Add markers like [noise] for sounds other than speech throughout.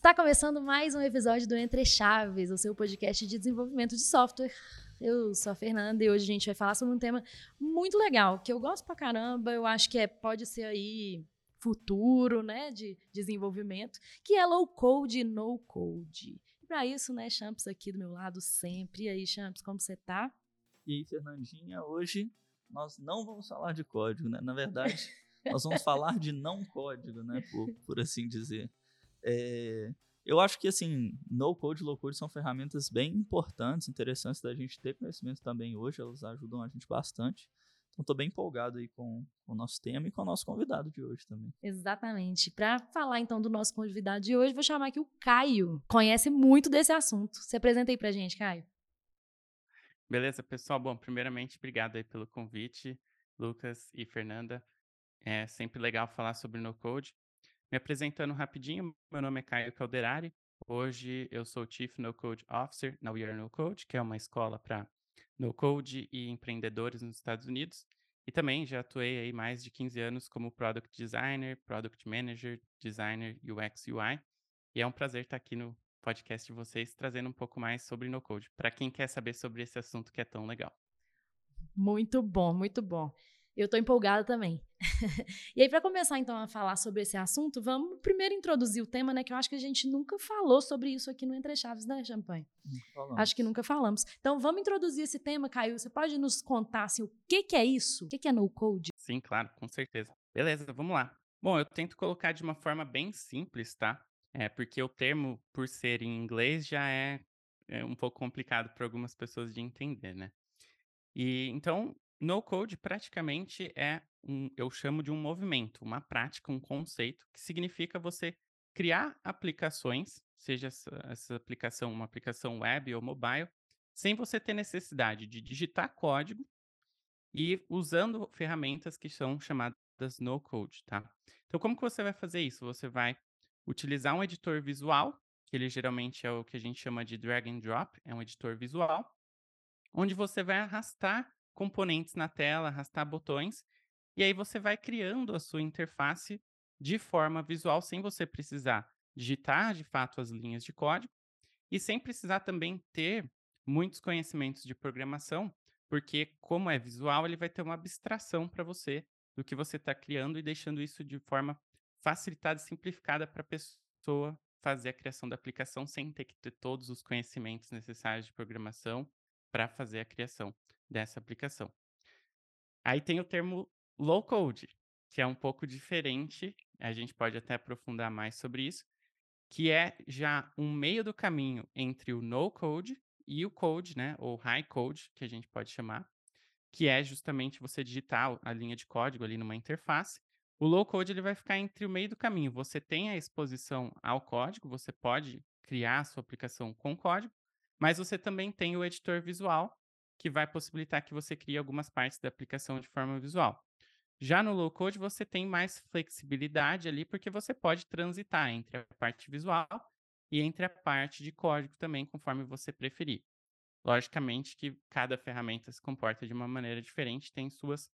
Está começando mais um episódio do Entre Chaves, o seu podcast de desenvolvimento de software. Eu sou a Fernanda e hoje a gente vai falar sobre um tema muito legal, que eu gosto pra caramba, eu acho que é, pode ser aí futuro, né, de desenvolvimento, que é low code e no code. E para isso, né, Champs aqui do meu lado sempre. E aí, Champs, como você tá? E aí, Fernandinha, hoje nós não vamos falar de código, né? Na verdade, nós vamos falar de não código, né, por, por assim dizer. É, eu acho que assim, no code e low code são ferramentas bem importantes, interessantes da gente ter conhecimento também hoje, elas ajudam a gente bastante. Então estou bem empolgado aí com, com, o nosso tema e com o nosso convidado de hoje também. Exatamente. Para falar então do nosso convidado de hoje, vou chamar aqui o Caio. Conhece muito desse assunto. Se apresenta aí pra gente, Caio. Beleza, pessoal. Bom, primeiramente, obrigado aí pelo convite, Lucas e Fernanda. É sempre legal falar sobre no code. Me apresentando rapidinho, meu nome é Caio Calderari. Hoje eu sou Chief No Code Officer na We Are No Code, que é uma escola para no code e empreendedores nos Estados Unidos. E também já atuei aí mais de 15 anos como Product Designer, Product Manager, Designer UX UI. E é um prazer estar aqui no podcast de vocês trazendo um pouco mais sobre no code, para quem quer saber sobre esse assunto que é tão legal. Muito bom, muito bom. Eu estou empolgada também. [laughs] e aí, para começar então a falar sobre esse assunto, vamos primeiro introduzir o tema, né? Que eu acho que a gente nunca falou sobre isso aqui no Entre Chaves, né, Champanhe? Acho que nunca falamos. Então, vamos introduzir esse tema, Caio. Você pode nos contar assim, o que, que é isso? O que, que é no-code? Sim, claro, com certeza. Beleza, vamos lá. Bom, eu tento colocar de uma forma bem simples, tá? É porque o termo, por ser em inglês, já é, é um pouco complicado para algumas pessoas de entender, né? E então, no code praticamente é um, eu chamo de um movimento, uma prática, um conceito que significa você criar aplicações, seja essa, essa aplicação uma aplicação web ou mobile, sem você ter necessidade de digitar código e usando ferramentas que são chamadas no code, tá? Então como que você vai fazer isso? Você vai utilizar um editor visual, que ele geralmente é o que a gente chama de drag and drop, é um editor visual, onde você vai arrastar componentes na tela, arrastar botões, e aí você vai criando a sua interface de forma visual, sem você precisar digitar de fato as linhas de código e sem precisar também ter muitos conhecimentos de programação, porque como é visual, ele vai ter uma abstração para você do que você está criando e deixando isso de forma facilitada e simplificada para a pessoa fazer a criação da aplicação sem ter que ter todos os conhecimentos necessários de programação para fazer a criação dessa aplicação. Aí tem o termo low code, que é um pouco diferente, a gente pode até aprofundar mais sobre isso, que é já um meio do caminho entre o no code e o code, né, ou high code, que a gente pode chamar, que é justamente você digitar a linha de código ali numa interface. O low code ele vai ficar entre o meio do caminho. Você tem a exposição ao código, você pode criar a sua aplicação com código, mas você também tem o editor visual, que vai possibilitar que você crie algumas partes da aplicação de forma visual. Já no low code você tem mais flexibilidade ali, porque você pode transitar entre a parte visual e entre a parte de código também, conforme você preferir. Logicamente que cada ferramenta se comporta de uma maneira diferente, tem suas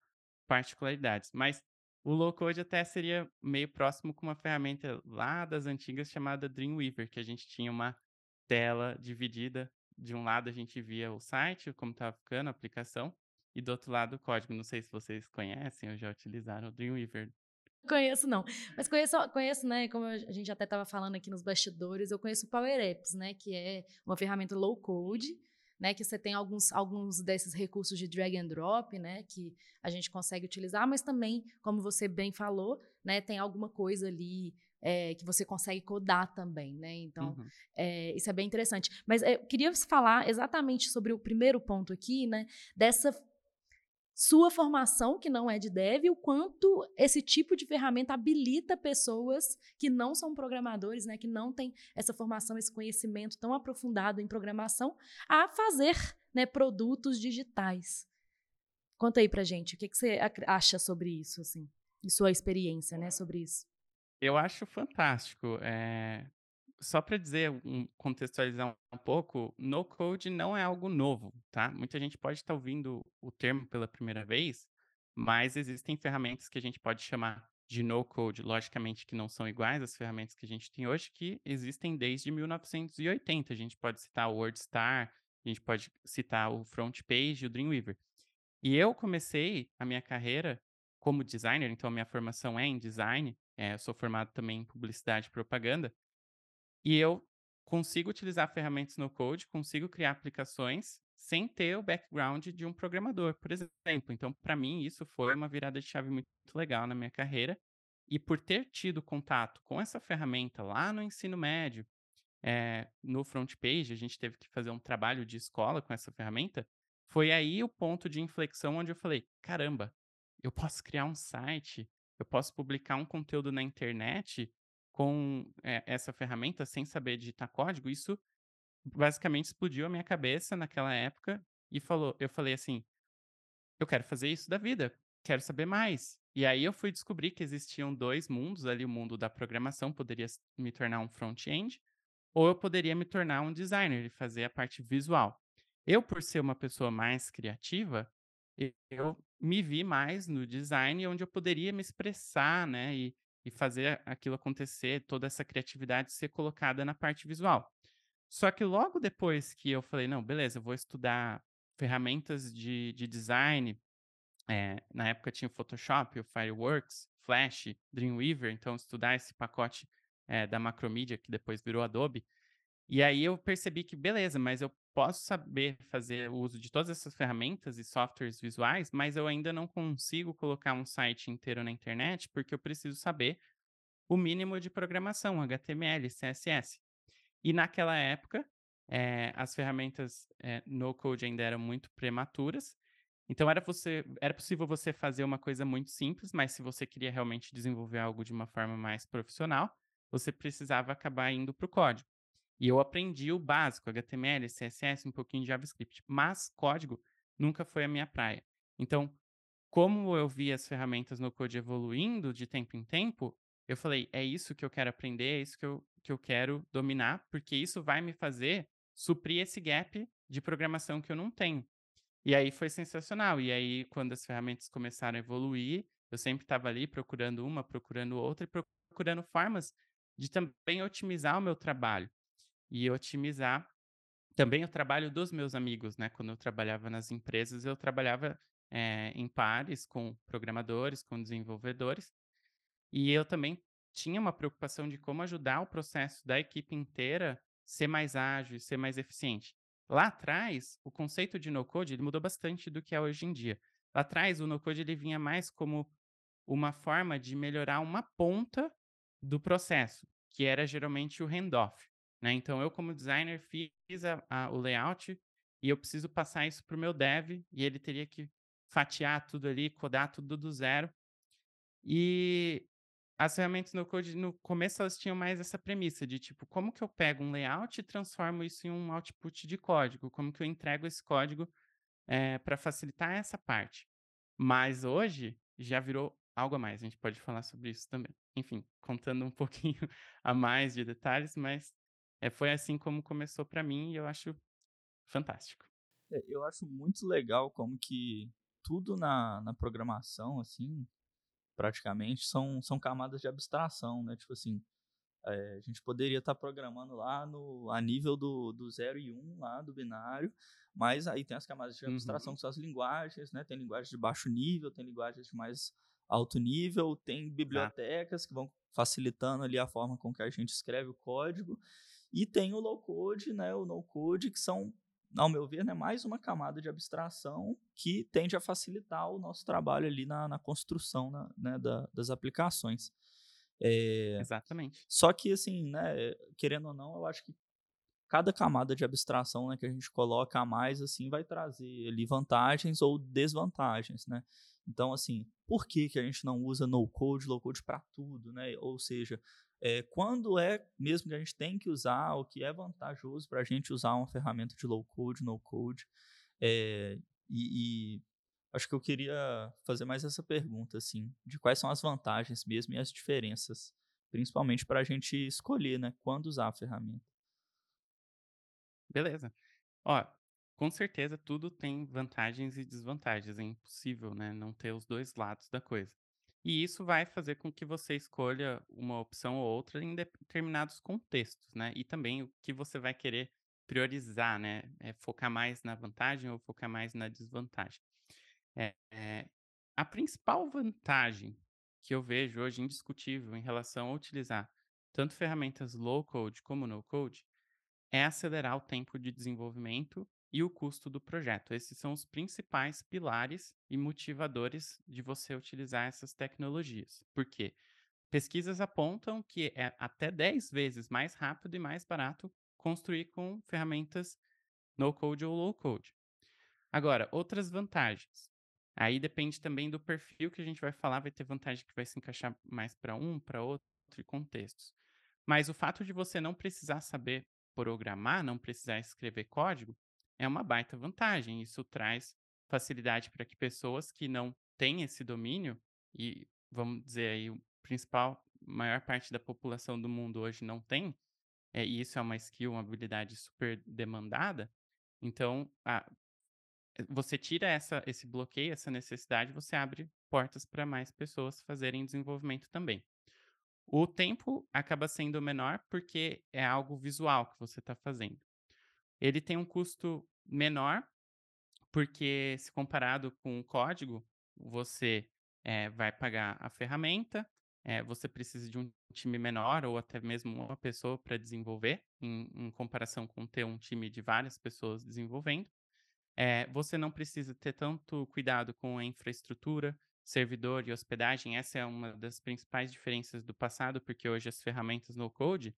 particularidades, mas o low code até seria meio próximo com uma ferramenta lá das antigas chamada Dreamweaver, que a gente tinha uma tela dividida de um lado a gente via o site, como estava ficando a aplicação, e do outro lado o código. Não sei se vocês conhecem ou já utilizaram o Dreamweaver. Conheço não, mas conheço, conheço, né, como a gente até estava falando aqui nos bastidores, eu conheço o Power Apps, né, que é uma ferramenta low code, né, que você tem alguns, alguns desses recursos de drag and drop, né, que a gente consegue utilizar, mas também, como você bem falou, né, tem alguma coisa ali é, que você consegue codar também, né? Então, uhum. é, isso é bem interessante. Mas eu queria falar exatamente sobre o primeiro ponto aqui, né? Dessa sua formação, que não é de dev, o quanto esse tipo de ferramenta habilita pessoas que não são programadores, né, que não têm essa formação, esse conhecimento tão aprofundado em programação, a fazer né, produtos digitais. Conta aí pra gente, o que, que você acha sobre isso, assim, e sua experiência né, sobre isso? Eu acho fantástico. É... Só para dizer, um, contextualizar um pouco, no code não é algo novo, tá? Muita gente pode estar ouvindo o termo pela primeira vez, mas existem ferramentas que a gente pode chamar de no-code, logicamente que não são iguais às ferramentas que a gente tem hoje, que existem desde 1980. A gente pode citar o WordStar, a gente pode citar o FrontPage o Dreamweaver. E eu comecei a minha carreira como designer, então a minha formação é em design, é, sou formado também em publicidade e propaganda, e eu consigo utilizar ferramentas no code, consigo criar aplicações sem ter o background de um programador, por exemplo. Então, para mim, isso foi uma virada de chave muito legal na minha carreira. E por ter tido contato com essa ferramenta lá no ensino médio, é, no front page, a gente teve que fazer um trabalho de escola com essa ferramenta. Foi aí o ponto de inflexão onde eu falei: caramba, eu posso criar um site, eu posso publicar um conteúdo na internet com é, essa ferramenta sem saber digitar código. Isso basicamente explodiu a minha cabeça naquela época e falou, eu falei assim, eu quero fazer isso da vida, quero saber mais. E aí eu fui descobrir que existiam dois mundos ali, o mundo da programação poderia me tornar um front-end, ou eu poderia me tornar um designer e fazer a parte visual. Eu, por ser uma pessoa mais criativa, eu me vi mais no design, onde eu poderia me expressar, né, e, e fazer aquilo acontecer, toda essa criatividade ser colocada na parte visual. Só que logo depois que eu falei, não, beleza, eu vou estudar ferramentas de, de design. É, na época tinha o Photoshop, o Fireworks, Flash, Dreamweaver, então estudar esse pacote é, da Macromedia, que depois virou Adobe. E aí eu percebi que, beleza, mas eu posso saber fazer o uso de todas essas ferramentas e softwares visuais, mas eu ainda não consigo colocar um site inteiro na internet porque eu preciso saber o mínimo de programação, HTML, CSS. E naquela época, é, as ferramentas é, no code ainda eram muito prematuras. Então era, você, era possível você fazer uma coisa muito simples, mas se você queria realmente desenvolver algo de uma forma mais profissional, você precisava acabar indo para o código. E eu aprendi o básico, HTML, CSS, um pouquinho de JavaScript, mas código nunca foi a minha praia. Então, como eu vi as ferramentas no code evoluindo de tempo em tempo, eu falei, é isso que eu quero aprender, é isso que eu que eu quero dominar, porque isso vai me fazer suprir esse gap de programação que eu não tenho. E aí foi sensacional. E aí, quando as ferramentas começaram a evoluir, eu sempre estava ali procurando uma, procurando outra e procurando formas de também otimizar o meu trabalho. E otimizar também o trabalho dos meus amigos, né? Quando eu trabalhava nas empresas, eu trabalhava é, em pares com programadores, com desenvolvedores. E eu também tinha uma preocupação de como ajudar o processo da equipe inteira ser mais ágil, ser mais eficiente. Lá atrás, o conceito de no-code ele mudou bastante do que é hoje em dia. Lá atrás, o no-code ele vinha mais como uma forma de melhorar uma ponta do processo, que era geralmente o handoff. Né? Então, eu como designer fiz a, a, o layout e eu preciso passar isso para o meu dev e ele teria que fatiar tudo ali, codar tudo do zero. E as ferramentas no code, no começo, elas tinham mais essa premissa de tipo, como que eu pego um layout e transformo isso em um output de código? Como que eu entrego esse código é, para facilitar essa parte? Mas hoje já virou algo a mais, a gente pode falar sobre isso também. Enfim, contando um [laughs] pouquinho a mais de detalhes, mas é, foi assim como começou para mim e eu acho fantástico. É, eu acho muito legal como que tudo na, na programação, assim, praticamente, são, são camadas de abstração, né? Tipo assim, é, a gente poderia estar tá programando lá no, a nível do, do 0 e 1 um, lá do binário, mas aí tem as camadas de abstração uhum. que são as linguagens, né? Tem linguagens de baixo nível, tem linguagens de mais alto nível, tem bibliotecas ah. que vão facilitando ali a forma com que a gente escreve o código, e tem o low code, né, o no code, que são ao meu ver, né, mais uma camada de abstração que tende a facilitar o nosso trabalho ali na, na construção na, né, da, das aplicações. É, Exatamente. Só que, assim, né, querendo ou não, eu acho que cada camada de abstração né, que a gente coloca a mais, assim, vai trazer ali vantagens ou desvantagens, né? Então, assim, por que, que a gente não usa no-code, low-code para tudo, né? Ou seja, é, quando é mesmo que a gente tem que usar, o que é vantajoso para a gente usar uma ferramenta de low-code, no-code. É, e, e, acho que eu queria fazer mais essa pergunta, assim, de quais são as vantagens mesmo e as diferenças, principalmente para a gente escolher, né, quando usar a ferramenta. Beleza. Ó, com certeza tudo tem vantagens e desvantagens, é impossível, né, não ter os dois lados da coisa. E isso vai fazer com que você escolha uma opção ou outra em determinados contextos, né? E também o que você vai querer priorizar, né? É focar mais na vantagem ou focar mais na desvantagem. É, é, a principal vantagem que eu vejo hoje indiscutível em relação a utilizar tanto ferramentas low code como no code é acelerar o tempo de desenvolvimento e o custo do projeto. Esses são os principais pilares e motivadores de você utilizar essas tecnologias. Por quê? Pesquisas apontam que é até 10 vezes mais rápido e mais barato construir com ferramentas no code ou low code. Agora, outras vantagens. Aí depende também do perfil que a gente vai falar, vai ter vantagem que vai se encaixar mais para um, para outro contextos. Mas o fato de você não precisar saber programar, não precisar escrever código, é uma baita vantagem. Isso traz facilidade para que pessoas que não têm esse domínio, e vamos dizer aí, o principal, maior parte da população do mundo hoje não tem, é, e isso é uma skill, uma habilidade super demandada, então a, você tira essa, esse bloqueio, essa necessidade, você abre portas para mais pessoas fazerem desenvolvimento também. O tempo acaba sendo menor porque é algo visual que você está fazendo. Ele tem um custo menor, porque se comparado com o código, você é, vai pagar a ferramenta, é, você precisa de um time menor ou até mesmo uma pessoa para desenvolver, em, em, comparação com ter um time de várias pessoas desenvolvendo. É, você não precisa ter tanto cuidado com a infraestrutura, servidor e hospedagem. Essa é uma das principais diferenças do passado, porque hoje as ferramentas no code,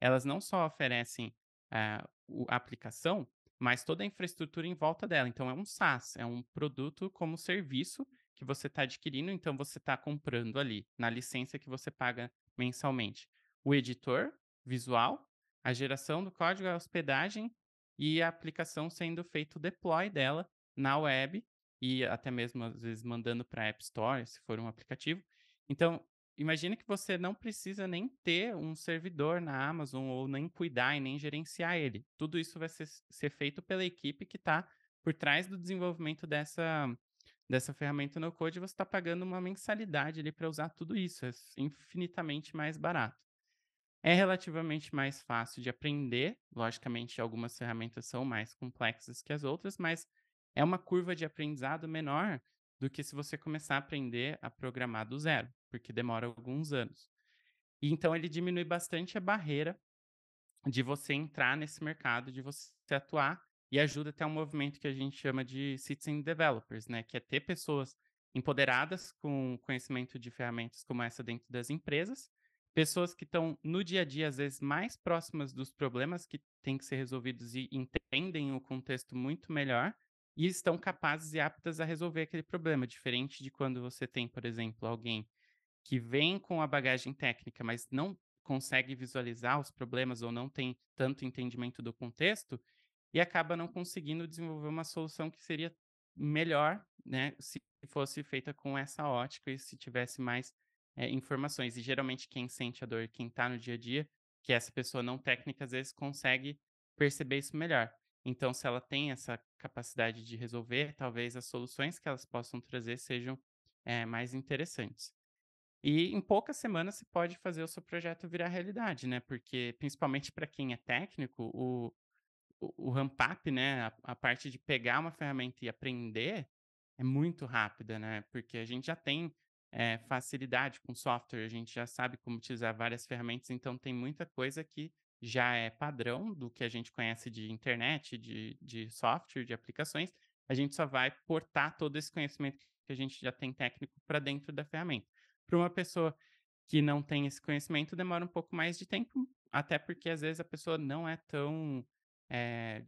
elas não só oferecem uh, a aplicação, mas toda a infraestrutura em volta dela. Então, é um SaaS, é um produto como serviço que você está adquirindo, então você está comprando ali, na licença que você paga mensalmente. O editor visual, a geração do código, a hospedagem e a aplicação sendo feito o deploy dela na web e até mesmo às vezes mandando para a App Store, se for um aplicativo. Então, imagine que você não precisa nem ter um servidor na Amazon ou nem cuidar e nem gerenciar ele. Tudo isso vai ser, ser feito pela equipe que está por trás do desenvolvimento dessa, dessa ferramenta no code. Você está pagando uma mensalidade ali para usar tudo isso. É infinitamente mais barato. É relativamente mais fácil de aprender. Logicamente, algumas ferramentas são mais complexas que as outras, mas é uma curva de aprendizado menor do que se você começar a aprender a programar do zero, porque demora alguns anos. E então ele diminui bastante a barreira de você entrar nesse mercado, de você atuar e ajuda até um movimento que a gente chama de citizen developers, né, que é ter pessoas empoderadas com conhecimento de ferramentas como essa dentro das empresas, pessoas que estão no dia a dia às vezes mais próximas dos problemas que têm que ser resolvidos e entendem o contexto muito melhor e estão capazes e aptas a resolver aquele problema, diferente de quando você tem, por exemplo, alguém que vem com a bagagem técnica, mas não consegue visualizar os problemas ou não tem tanto entendimento do contexto e acaba não conseguindo desenvolver uma solução que seria melhor, né, se fosse feita com essa ótica e se tivesse mais é, informações. E geralmente quem sente a dor, quem está no dia a dia, que essa pessoa não técnica às vezes consegue perceber isso melhor. Então, se ela tem essa capacidade de resolver, talvez as soluções que elas possam trazer sejam é, mais interessantes. E em poucas semanas você pode fazer o seu projeto virar realidade, né? Porque, principalmente para quem é técnico, o, o, o ramp-up, né? A, a, parte de pegar uma ferramenta e aprender é muito rápida, né? Porque a gente já tem é, facilidade com software, a gente já sabe como utilizar várias ferramentas, então tem muita coisa que já é padrão do que a gente conhece de internet, de, de software, de aplicações, a gente só vai portar todo esse conhecimento que a gente já tem técnico para dentro da ferramenta. Para uma pessoa que não tem esse conhecimento, demora um pouco mais de tempo, até porque às vezes a pessoa não é tão é,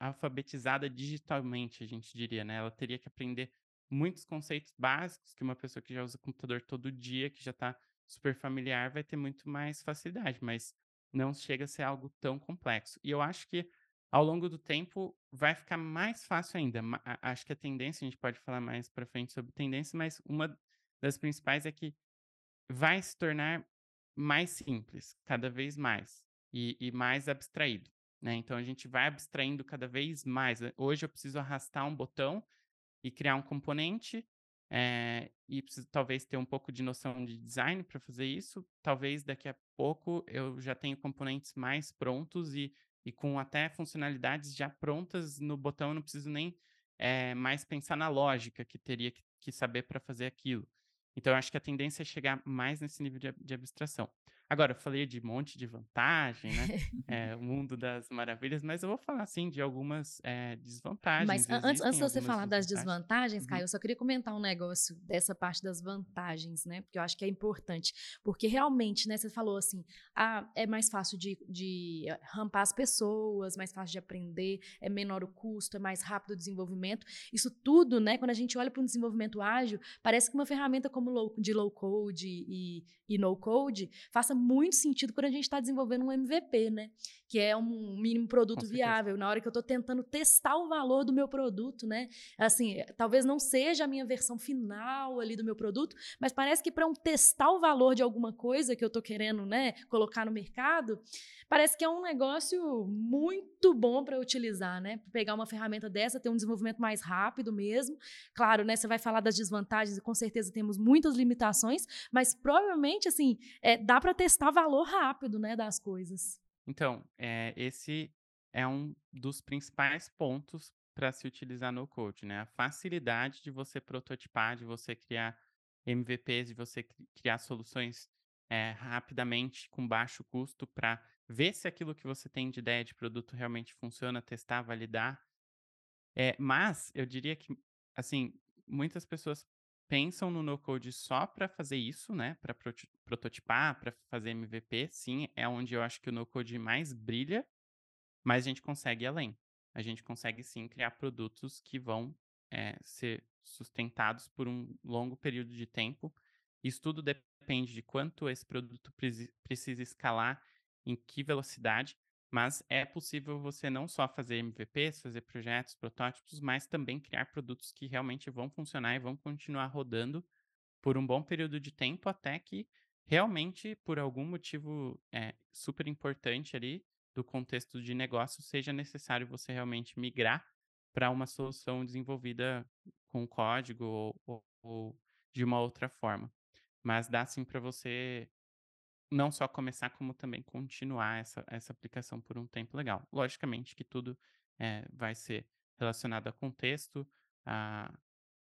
alfabetizada digitalmente, a gente diria, né? Ela teria que aprender muitos conceitos básicos que uma pessoa que já usa computador todo dia, que já está super familiar, vai ter muito mais facilidade, mas não chega a ser algo tão complexo. E eu acho que ao longo do tempo vai ficar mais fácil ainda. Acho que a tendência, a gente pode falar mais para frente sobre tendência, mas uma das principais é que vai se tornar mais simples, cada vez mais, e, e mais abstraído. Né? Então a gente vai abstraindo cada vez mais. Hoje eu preciso arrastar um botão e criar um componente é, e preciso talvez ter um pouco de noção de design para fazer isso. Talvez daqui a pouco eu já tenho componentes mais prontos e, e com até funcionalidades já prontas no botão, eu não preciso nem é, mais pensar na lógica que teria que, que saber para fazer aquilo. Então, eu acho que a tendência é chegar mais nesse nível de, de abstração. Agora, eu falei de um monte de vantagem, né? é, [laughs] o mundo das maravilhas, mas eu vou falar, assim, de algumas é, desvantagens. Mas antes, antes de você falar das desvantagens, uhum. Caio, eu só queria comentar um negócio dessa parte das vantagens, né? Porque eu acho que é importante. Porque realmente, né, você falou assim, ah, é mais fácil de, de rampar as pessoas, mais fácil de aprender, é menor o custo, é mais rápido o desenvolvimento. Isso tudo, né, quando a gente olha para um desenvolvimento ágil, parece que uma ferramenta como low, de low code e, e no code faça muito sentido quando a gente está desenvolvendo um MVP, né? Que é um mínimo produto viável. Na hora que eu estou tentando testar o valor do meu produto, né? Assim, talvez não seja a minha versão final ali do meu produto, mas parece que para um testar o valor de alguma coisa que eu estou querendo, né, colocar no mercado, parece que é um negócio muito bom para utilizar, né? Pegar uma ferramenta dessa, ter um desenvolvimento mais rápido mesmo. Claro, né? Você vai falar das desvantagens e com certeza temos muitas limitações, mas provavelmente, assim, é, dá para testar valor rápido, né, das coisas. Então, é, esse é um dos principais pontos para se utilizar no code, né? A facilidade de você prototipar, de você criar MVPs, de você criar soluções é, rapidamente, com baixo custo, para ver se aquilo que você tem de ideia de produto realmente funciona, testar, validar. É, mas eu diria que, assim, muitas pessoas pensam no no-code só para fazer isso, né? Para prototipar, para fazer MVP. Sim, é onde eu acho que o no-code mais brilha, mas a gente consegue ir além. A gente consegue sim criar produtos que vão é, ser sustentados por um longo período de tempo. Isso tudo depende de quanto esse produto precisa escalar, em que velocidade, mas é possível você não só fazer MVPs, fazer projetos, protótipos, mas também criar produtos que realmente vão funcionar e vão continuar rodando por um bom período de tempo até que realmente, por algum motivo é, super importante ali do contexto de negócio, seja necessário você realmente migrar para uma solução desenvolvida com código ou, ou, ou de uma outra forma. Mas dá sim para você não só começar, como também continuar essa, essa aplicação por um tempo legal. Logicamente que tudo é, vai ser relacionado a contexto, a,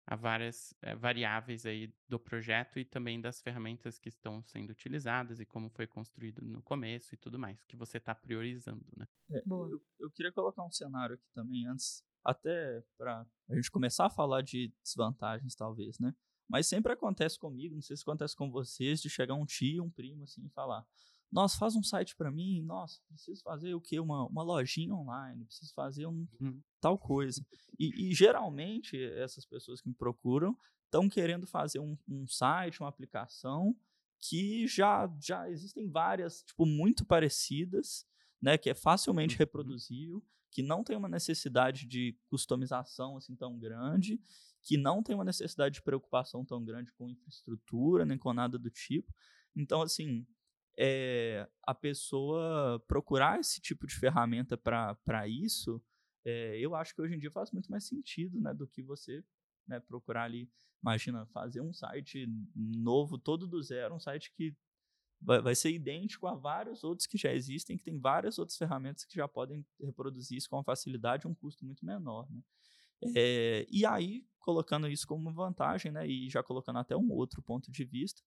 a várias é, variáveis aí do projeto e também das ferramentas que estão sendo utilizadas e como foi construído no começo e tudo mais, que você está priorizando, né? É, eu, eu, queria colocar um cenário aqui também antes, até para a gente começar a falar de desvantagens, talvez, né? Mas sempre acontece comigo, não sei se acontece com vocês, de chegar um tio, um primo assim e falar: Nossa, faz um site para mim, nossa, preciso fazer o quê? Uma, uma lojinha online, preciso fazer um uhum. tal coisa. E, e, geralmente essas pessoas que me procuram estão querendo fazer um, um site, uma aplicação que já, já existem várias, tipo, muito parecidas, né? Que é facilmente uhum. reproduzível, que não tem uma necessidade de customização assim tão grande que não tem uma necessidade de preocupação tão grande com infraestrutura, nem com nada do tipo. Então, assim, é, a pessoa procurar esse tipo de ferramenta para isso, é, eu acho que hoje em dia faz muito mais sentido né, do que você né, procurar ali, imagina, fazer um site novo, todo do zero, um site que vai, vai ser idêntico a vários outros que já existem, que tem várias outras ferramentas que já podem reproduzir isso com facilidade um custo muito menor. Né? É, e aí, colocando isso como vantagem, né, e já colocando até um outro ponto de vista,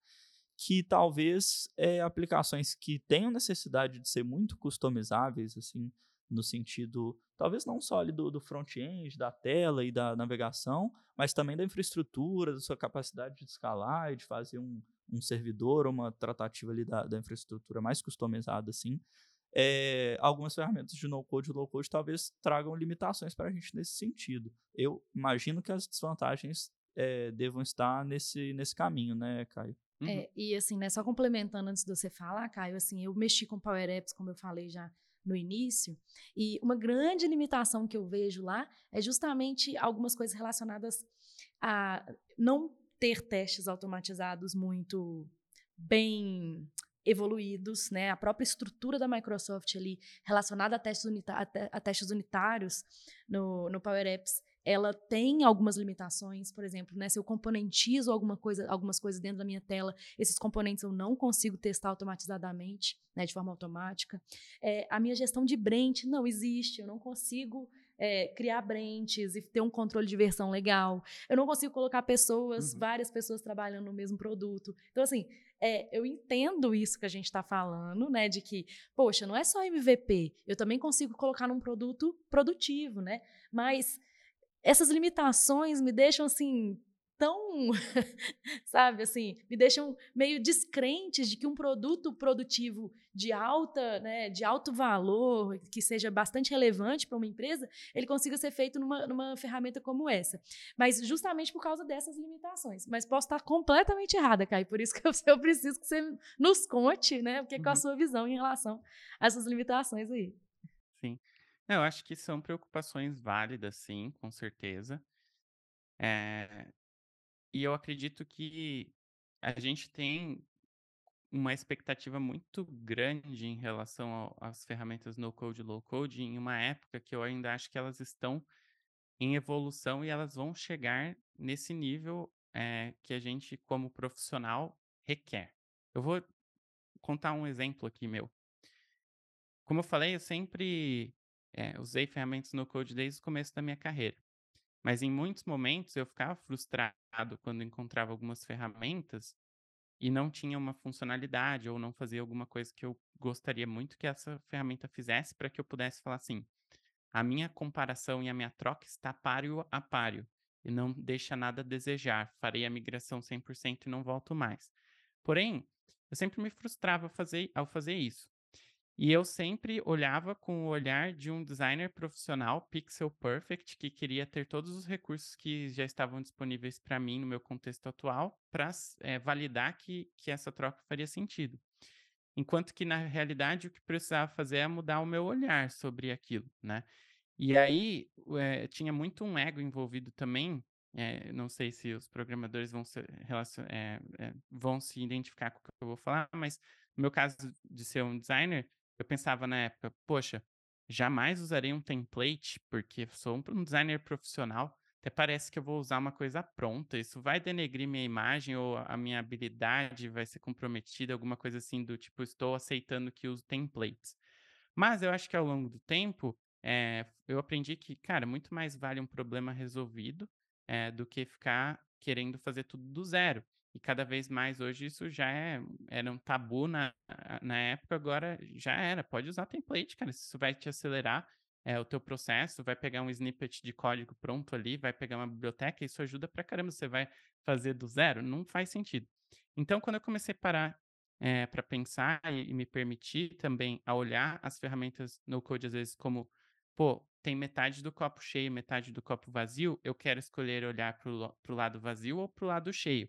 que talvez é, aplicações que tenham necessidade de ser muito customizáveis, assim, no sentido, talvez não só ali do, do front-end, da tela e da navegação, mas também da infraestrutura, da sua capacidade de escalar e de fazer um, um servidor, uma tratativa ali da, da infraestrutura mais customizada, assim, é, algumas ferramentas de no-code e low-code talvez tragam limitações para a gente nesse sentido. Eu imagino que as desvantagens é, devam estar nesse, nesse caminho, né, Caio? Uhum. É, e assim, né, só complementando antes de você falar, Caio, assim, eu mexi com Power Apps, como eu falei já no início, e uma grande limitação que eu vejo lá é justamente algumas coisas relacionadas a não ter testes automatizados muito bem evoluídos, né? A própria estrutura da Microsoft ali relacionada a testes, unita a, a testes unitários no, no Power Apps ela tem algumas limitações, por exemplo, né, se eu componentizo alguma coisa, algumas coisas dentro da minha tela, esses componentes eu não consigo testar automatizadamente, né, de forma automática. É, a minha gestão de brand não existe, eu não consigo é, criar branches e ter um controle de versão legal. Eu não consigo colocar pessoas, uhum. várias pessoas trabalhando no mesmo produto. Então, assim, é, eu entendo isso que a gente está falando, né? De que, poxa, não é só MVP, eu também consigo colocar num produto produtivo, né? Mas essas limitações me deixam assim tão, [laughs] sabe, assim, me deixam meio descrentes de que um produto produtivo de alta, né, de alto valor, que seja bastante relevante para uma empresa, ele consiga ser feito numa, numa ferramenta como essa. Mas justamente por causa dessas limitações. Mas posso estar completamente errada, Kai, por isso que eu, [laughs] eu preciso que você nos conte, né, o que é uhum. a sua visão em relação a essas limitações aí. Sim. Eu acho que são preocupações válidas, sim, com certeza. É, e eu acredito que a gente tem uma expectativa muito grande em relação ao- às ferramentas no code low code em uma época que eu ainda acho que elas estão em evolução e elas vão chegar nesse nível eh, que a gente, como profissional, requer. Eu vou contar um exemplo aqui meu. Como eu falei, eu sempre eh, usei ferramentas no code desde o começo da minha carreira. Mas em muitos momentos eu ficava frustrado quando encontrava algumas ferramentas e não tinha uma funcionalidade ou não fazia alguma coisa que eu gostaria muito que essa ferramenta fizesse para que eu pudesse falar assim: a minha comparação e a minha troca está páreo a páreo e não deixa nada a desejar. Farei a migração 100% e não volto mais. Porém, eu sempre me frustrava fazer, ao fazer isso. E eu sempre olhava com o olhar de um designer profissional pixel perfect que queria ter todos os recursos que já estavam disponíveis para mim no meu contexto atual para é, eh, validar que, que essa troca faria sentido. Enquanto que, na realidade, o que precisava fazer é mudar o meu olhar sobre aquilo, né? E aí, é, tinha muito um ego envolvido também, é, não sei se os programadores vão se, é, vão se identificar com o que eu vou falar, mas no meu caso de ser um designer, eu pensava na época, poxa, jamais usarei um template, porque sou um designer profissional, até parece que eu vou usar uma coisa pronta, isso vai denegrir minha imagem ou a minha habilidade vai ser comprometida, alguma coisa assim do tipo, estou aceitando que uso templates. Mas eu acho que ao longo do tempo, é, eu aprendi que, cara, muito mais vale um problema resolvido é, do que ficar querendo fazer tudo do zero. E cada vez mais hoje isso já é, era um tabu na, na época, agora já era. Pode usar template, cara. Isso vai te acelerar é, o teu processo, vai pegar um snippet de código pronto ali, vai pegar uma biblioteca, isso ajuda pra caramba. Você vai fazer do zero? Não faz sentido. Então, quando eu comecei a parar é, para pensar e, e, me permitir também a olhar as ferramentas no code, às vezes, como, pô, tem metade do copo cheio, metade do copo vazio, eu quero escolher olhar para o lado vazio ou para o lado cheio.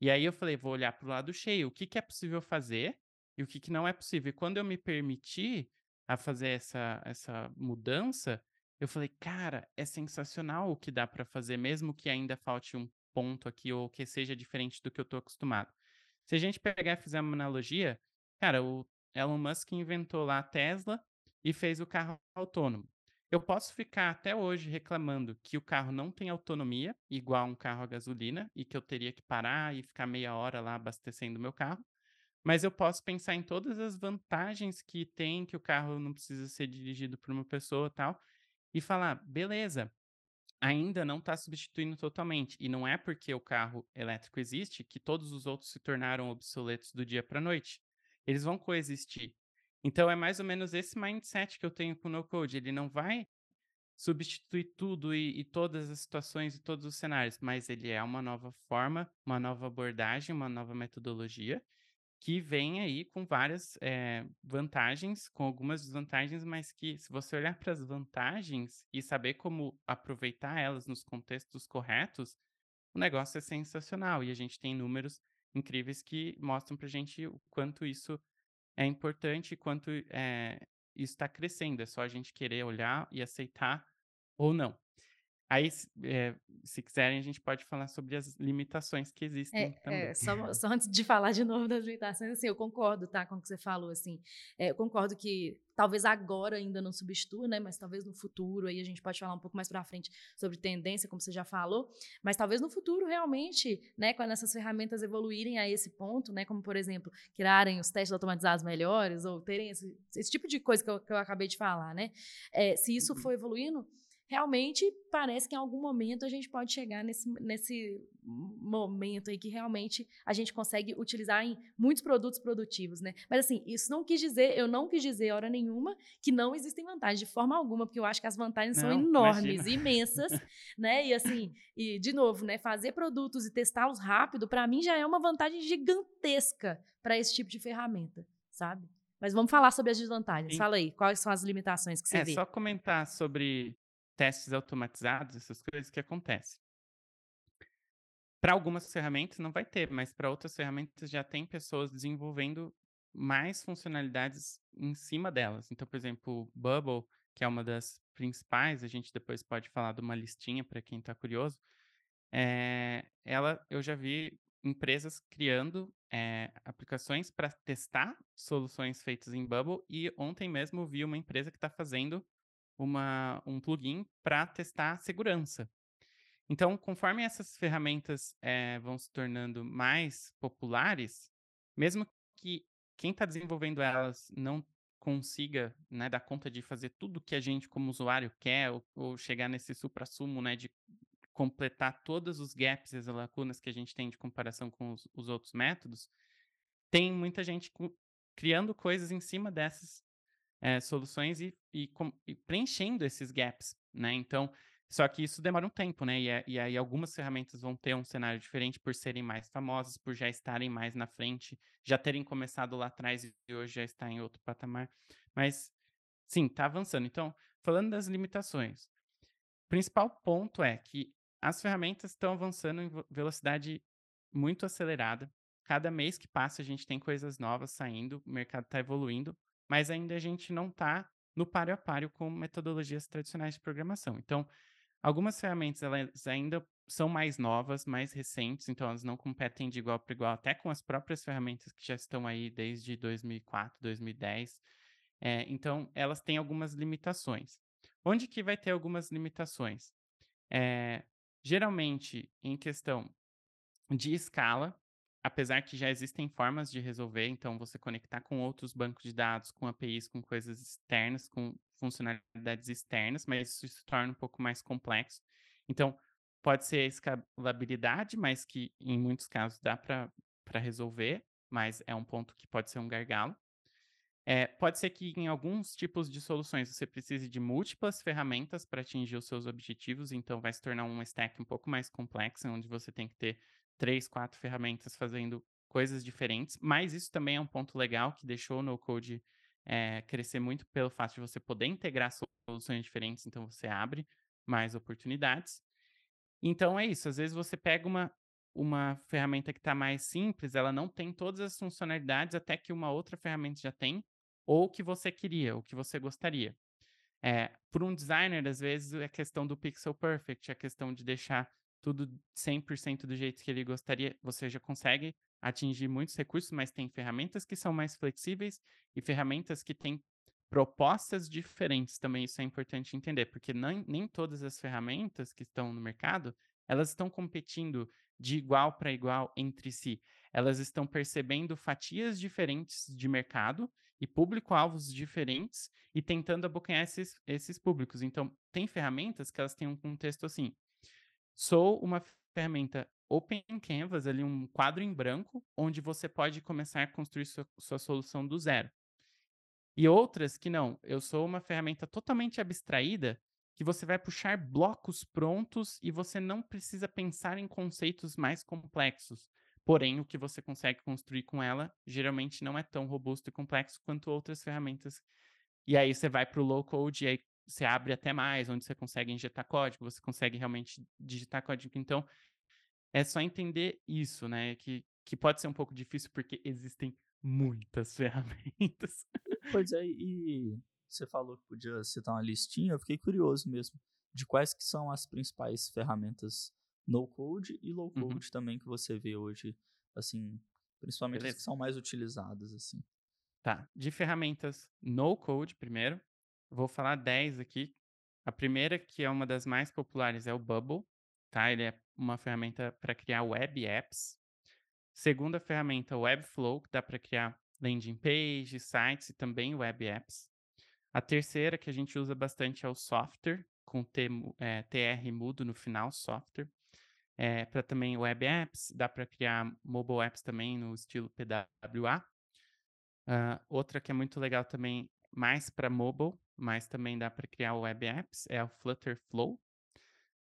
E aí eu falei, vou olhar para o lado cheio, o que, que é possível fazer e o que, que não é possível. E quando eu me permiti a fazer essa, essa mudança, eu falei, cara, é sensacional o que dá para fazer, mesmo que ainda falte um ponto aqui ou que seja diferente do que eu estou acostumado. Se a gente pegar e fizer uma analogia, cara, o Elon Musk inventou lá a Tesla e fez o carro autônomo. Eu posso ficar até hoje reclamando que o carro não tem autonomia, igual um carro a gasolina, e que eu teria que parar e ficar meia hora lá abastecendo o meu carro. Mas eu posso pensar em todas as vantagens que tem, que o carro não precisa ser dirigido por uma pessoa e tal, e falar, beleza, ainda não está substituindo totalmente. E não é porque o carro elétrico existe que todos os outros se tornaram obsoletos do dia para a noite. Eles vão coexistir. Então é mais ou menos esse mindset que eu tenho com o no code. Ele não vai substituir tudo e, e, todas as situações e todos os cenários, mas ele é uma nova forma, uma nova abordagem, uma nova metodologia que vem aí com várias é, vantagens, com algumas desvantagens, mas que se você olhar para as vantagens e saber como aproveitar elas nos contextos corretos, o negócio é sensacional e a gente tem números incríveis que mostram para gente o quanto isso é importante quanto é, isso está crescendo. É só a gente querer olhar e aceitar ou não. Aí, é, se quiserem, a gente pode falar sobre as limitações que existem é, também. É, só, só, antes de falar de novo das limitações, assim, eu concordo, tá, com o que você falou, assim, é, eu concordo que talvez agora ainda não substitua, né, mas talvez no futuro, aí a gente pode falar um pouco mais para frente sobre tendência, como você já falou, mas talvez no futuro realmente, né, quando essas ferramentas evoluírem a esse ponto, né, como por exemplo, criarem os testes automatizados melhores ou terem esse, esse tipo de coisa que eu, que eu acabei de falar, né, é, se isso uhum. for evoluindo, realmente parece que em algum momento a gente pode chegar nesse, nesse momento aí que realmente a gente consegue utilizar em muitos produtos produtivos, né? Mas assim, isso não quis dizer, eu não quis dizer hora nenhuma que não existem vantagens de forma alguma, porque eu acho que as vantagens não, são enormes, imagina. imensas, [laughs] né? E assim, e de novo, né, fazer produtos e testá-los rápido, para mim já é uma vantagem gigantesca para esse tipo de ferramenta, sabe? Mas vamos falar sobre as desvantagens. Fala aí, quais são as limitações que você é, vê? É só comentar sobre testes automatizados, essas coisas que acontecem. Para algumas ferramentas não vai ter, mas para outras ferramentas já tem pessoas desenvolvendo mais funcionalidades em cima delas. Então, por exemplo, Bubble, que é uma das principais, a gente depois pode falar de uma listinha para quem está curioso. É, ela, eu já vi empresas criando é, aplicações para testar soluções feitas em Bubble e ontem mesmo vi uma empresa que está fazendo uma, um plugin para testar segurança. Então, conforme essas ferramentas é, vão se tornando mais populares, mesmo que quem está desenvolvendo elas não consiga né, dar conta de fazer tudo que a gente como usuário quer ou, ou chegar nesse supra-sumo né, de completar todos os gaps e as lacunas que a gente tem de comparação com os, os outros métodos, tem muita gente criando coisas em cima dessas é, soluções e, e, e, preenchendo esses gaps, né? Então, só que isso demora um tempo, né? E, é, e, aí algumas ferramentas vão ter um cenário diferente por serem mais famosas, por já estarem mais na frente, já terem começado lá atrás e hoje já está em outro patamar. Mas, sim, está avançando. Então, falando das limitações, o principal ponto é que as ferramentas estão avançando em velocidade muito acelerada. Cada mês que passa, a gente tem coisas novas saindo, o mercado está evoluindo mas ainda a gente não está no páreo a páreo com metodologias tradicionais de programação. Então, algumas ferramentas elas ainda são mais novas, mais recentes, então elas não competem de igual para igual até com as próprias ferramentas que já estão aí desde 2004, 2010. É, então, elas têm algumas limitações. Onde que vai ter algumas limitações? É, geralmente, em questão de escala, apesar que já existem formas de resolver, então você conectar com outros bancos de dados, com APIs, com coisas externas, com funcionalidades externas, mas isso se torna um pouco mais complexo. Então, pode ser a escalabilidade, mas que em muitos casos dá para resolver, mas é um ponto que pode ser um gargalo. É, pode ser que em alguns tipos de soluções você precise de múltiplas ferramentas para atingir os seus objetivos, então vai se tornar um stack um pouco mais complexo, onde você tem que ter três, quatro ferramentas fazendo coisas diferentes, mas isso também é um ponto legal que deixou o no-code é, crescer muito pelo fato de você poder integrar soluções diferentes, então você abre mais oportunidades. Então é isso, às vezes você pega uma, uma ferramenta que está mais simples, ela não tem todas as funcionalidades até que uma outra ferramenta já tem, ou que você queria, ou que você gostaria. É, por um designer, às vezes, é questão do pixel perfect, é questão de deixar tudo 100% do jeito que ele gostaria, você já consegue atingir muitos recursos, mas tem ferramentas que são mais flexíveis e ferramentas que têm propostas diferentes também. Isso é importante entender, porque nem, nem todas as ferramentas que estão no mercado, elas estão competindo de igual para igual entre si. Elas estão percebendo fatias diferentes de mercado e público-alvos diferentes e tentando abocanhar esses, esses públicos. Então, tem ferramentas que elas têm um contexto assim. Sou uma ferramenta Open Canvas, ali um quadro em branco, onde você pode começar a construir sua, sua solução do zero. E outras que não, eu sou uma ferramenta totalmente abstraída, que você vai puxar blocos prontos e você não precisa pensar em conceitos mais complexos. Porém, o que você consegue construir com ela geralmente não é tão robusto e complexo quanto outras ferramentas. E aí você vai para o low code e aí você abre até mais, onde você consegue injetar código, você consegue realmente digitar código. Então, é só entender isso, né? Que, que pode ser um pouco difícil porque existem muitas [laughs] ferramentas. Pois é, e você falou que podia citar uma listinha, eu fiquei curioso mesmo. de quais que são as principais ferramentas no code e low Uhum. code também que você vê hoje, assim, principalmente as Beleza. que são mais utilizadas, assim. Tá. De ferramentas no code, primeiro, vou falar 10 aqui. A primeira, que é uma das mais populares, é o Bubble, tá? Ele é uma ferramenta para criar web apps. Segunda ferramenta, o Webflow, que dá para criar landing page, sites e também web apps. A terceira, que a gente usa bastante, é o Software, com T, é, TR mudo no final, Software. É, para também web apps, dá para criar mobile apps também no estilo PWA. Ah, outra que é muito legal também, mais para mobile, mas também dá para criar web apps, é o Flutter Flow.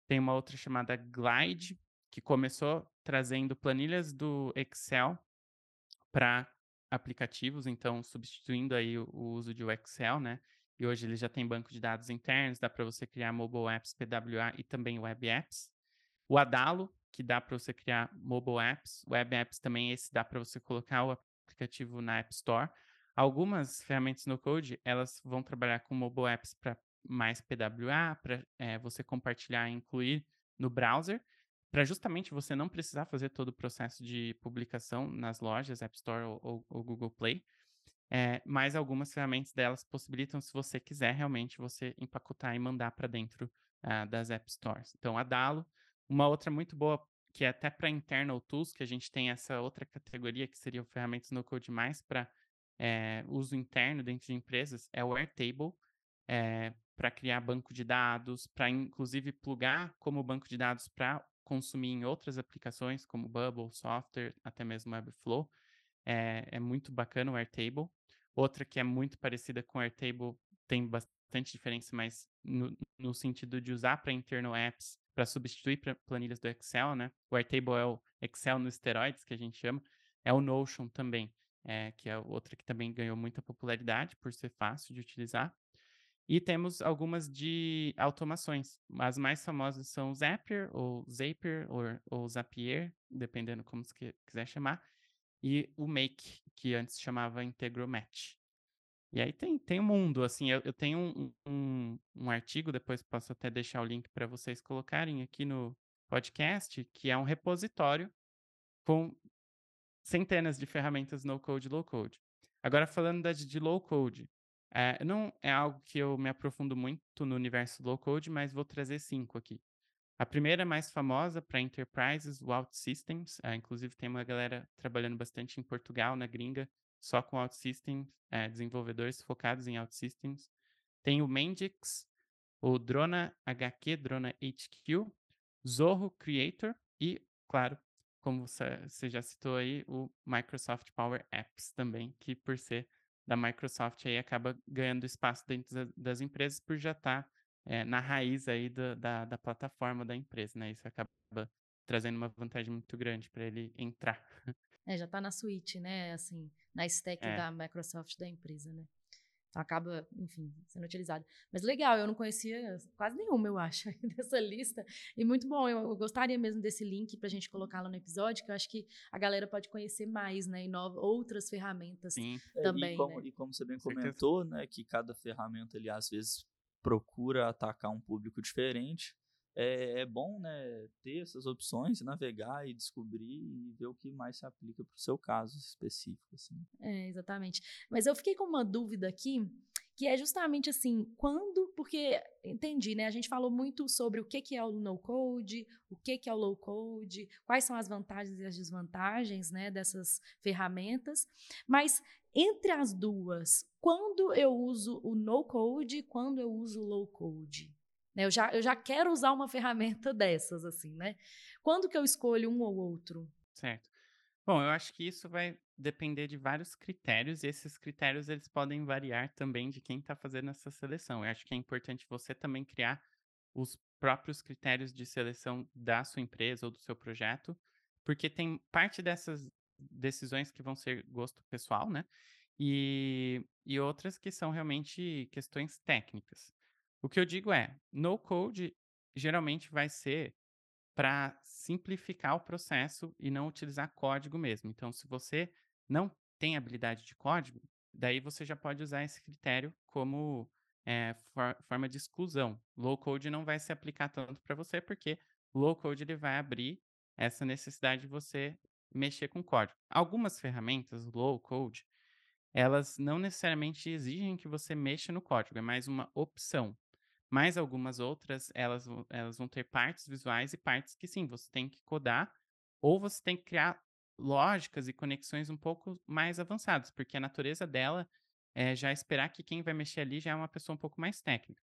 Tem uma outra chamada Glide, que começou trazendo planilhas do Excel para aplicativos, então substituindo aí o, o uso de Excel, né? E hoje ele já tem banco de dados internos, dá para você criar mobile apps, PWA e também web apps. O Adalo, que dá para você criar mobile apps, web apps também, esse dá para você colocar o aplicativo na App Store. Algumas ferramentas no Code, elas vão trabalhar com mobile apps para mais PWA, para você compartilhar e incluir no browser, para justamente você não precisar fazer todo o processo de publicação nas lojas, App Store ou, ou- Google Play. É, mas algumas ferramentas delas possibilitam, se você quiser realmente, você empacotar e mandar para dentro ah, das App Stores. Então, a Dalo. Uma outra muito boa, que é até para internal tools, que a gente tem essa outra categoria, que seriam ferramentas no code mais para uso interno dentro de empresas, é o Airtable, para criar banco de dados, para inclusive plugar como banco de dados para consumir em outras aplicações, como Bubble, Software, até mesmo Webflow. É, é muito bacana o Airtable. Outra que é muito parecida com o Airtable, tem bastante diferença, mas no, no sentido de usar para internal apps, para substituir planilhas do Excel, né? O Airtable é o Excel no esteroides, que a gente chama. É o Notion também, é, que é outra que também ganhou muita popularidade por ser fácil de utilizar. E temos algumas de automações. As mais famosas são Zapier, ou Zapier, ou, ou Zapier, dependendo como você quiser chamar. E o Make, que antes chamava Integromat. E aí tem, tem um mundo, assim, eu, eu tenho um, um, um artigo, depois posso até deixar o link para vocês colocarem aqui no podcast, que é um repositório com centenas de ferramentas no code low code. Agora, falando da de low code, eh, não é algo que eu me aprofundo muito no universo low code, mas vou trazer cinco aqui. A primeira mais famosa para enterprises, o OutSystems. eh, inclusive, tem uma galera trabalhando bastante em Portugal, na gringa, só com OutSystems, eh, desenvolvedores focados em OutSystems. Tem o Mendix, o Drona HQ, Drona HQ, Zorro Creator e, claro, como você já citou aí, o Microsoft Power Apps também, que por ser da Microsoft aí acaba ganhando espaço dentro da- das empresas por já estar na raiz aí da, da, da plataforma da empresa, né? Isso acaba trazendo uma vantagem muito grande para ele entrar. É, já tá na suíte, né? Assim, na stack É. da Microsoft da empresa, né? Então acaba, enfim, sendo utilizado. Mas legal, eu não conhecia quase nenhuma, eu acho, [laughs] dessa lista. E muito bom, eu, eu gostaria mesmo desse link pra gente colocá-lo no episódio, que eu acho que a galera pode conhecer mais, né? E nova, outras ferramentas. Sim, É, Também, e, como, né? e como você bem comentou, né, que cada ferramenta ali às vezes procura atacar um público diferente. É, é bom, né, ter essas opções, navegar e descobrir e ver o que mais se aplica para o seu caso específico. Assim. É, exatamente. Mas eu fiquei com uma dúvida aqui, que é justamente assim, quando, porque entendi, né? A gente falou muito sobre o que, que é o no code, o que, que é o low code, quais são as vantagens e as desvantagens, né, dessas ferramentas. Mas entre as duas, quando eu uso o no code quando eu uso o low code? Né, Eu já, eu já quero usar uma ferramenta [laughs] dessas, assim, né? Quando que eu escolho um ou outro? certo. Bom, eu acho que isso vai depender de vários critérios e esses critérios eles podem variar também de quem está fazendo essa seleção. Eu acho que é importante você também criar os próprios critérios de seleção da sua empresa ou do seu projeto, porque tem parte dessas decisões que vão ser gosto pessoal, né? E, e outras que são realmente questões técnicas. O que eu digo é, no code geralmente vai ser para simplificar o processo e não utilizar código mesmo. Então, se você não tem habilidade de código, daí você já pode usar esse critério como é, for, forma de exclusão. Low code não vai se aplicar tanto para você, porque low code ele vai abrir essa necessidade de você mexer com código. Algumas ferramentas low code, elas não necessariamente exigem que você mexa no código, é mais uma opção. Mas algumas outras, elas, elas vão ter partes visuais e partes que sim, você tem que codar, ou você tem que criar lógicas e conexões um pouco mais avançadas, porque a natureza dela é já esperar que quem vai mexer ali já é uma pessoa um pouco mais técnica.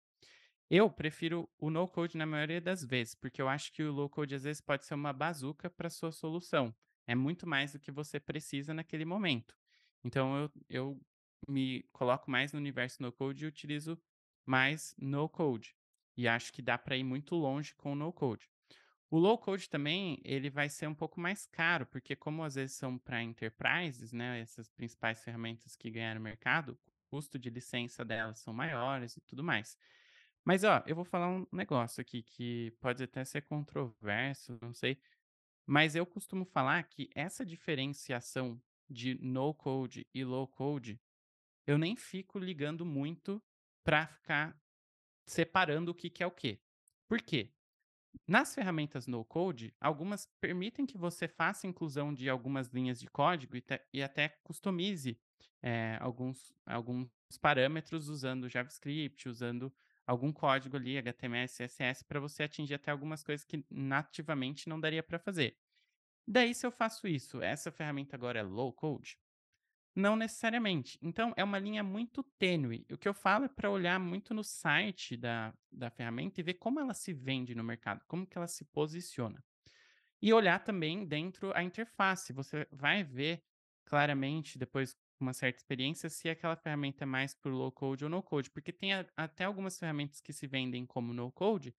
Eu prefiro o no-code na maioria das vezes, porque eu acho que o low-code às vezes pode ser uma bazuca para sua solução. É muito mais do que você precisa naquele momento. Então eu, eu me coloco mais no universo no-code e utilizo mais no-code. E acho que dá para ir muito longe com o no-code. O low-code também, ele vai ser um pouco mais caro, porque como às vezes são para enterprises, né, essas principais ferramentas que ganharam mercado, o custo de licença delas são maiores e tudo mais. Mas, ó, eu vou falar um negócio aqui que pode até ser controverso, não sei, mas eu costumo falar que essa diferenciação de no-code e low-code, eu nem fico ligando muito para ficar separando o que, que é o quê. Por quê? Nas ferramentas no-code, algumas permitem que você faça inclusão de algumas linhas de código e, te, e até customize é, alguns, alguns parâmetros usando JavaScript, usando algum código ali, HTML, CSS, para você atingir até algumas coisas que nativamente não daria para fazer. Daí, se eu faço isso, essa ferramenta agora é low code? Não necessariamente. Então, é uma linha muito tênue. O que eu falo é para olhar muito no site da, da ferramenta e ver como ela se vende no mercado, como que ela se posiciona. E olhar também dentro a interface. Você vai ver claramente, depois uma certa experiência se aquela ferramenta é mais por low code ou no code, porque tem a, até algumas ferramentas que se vendem como no code,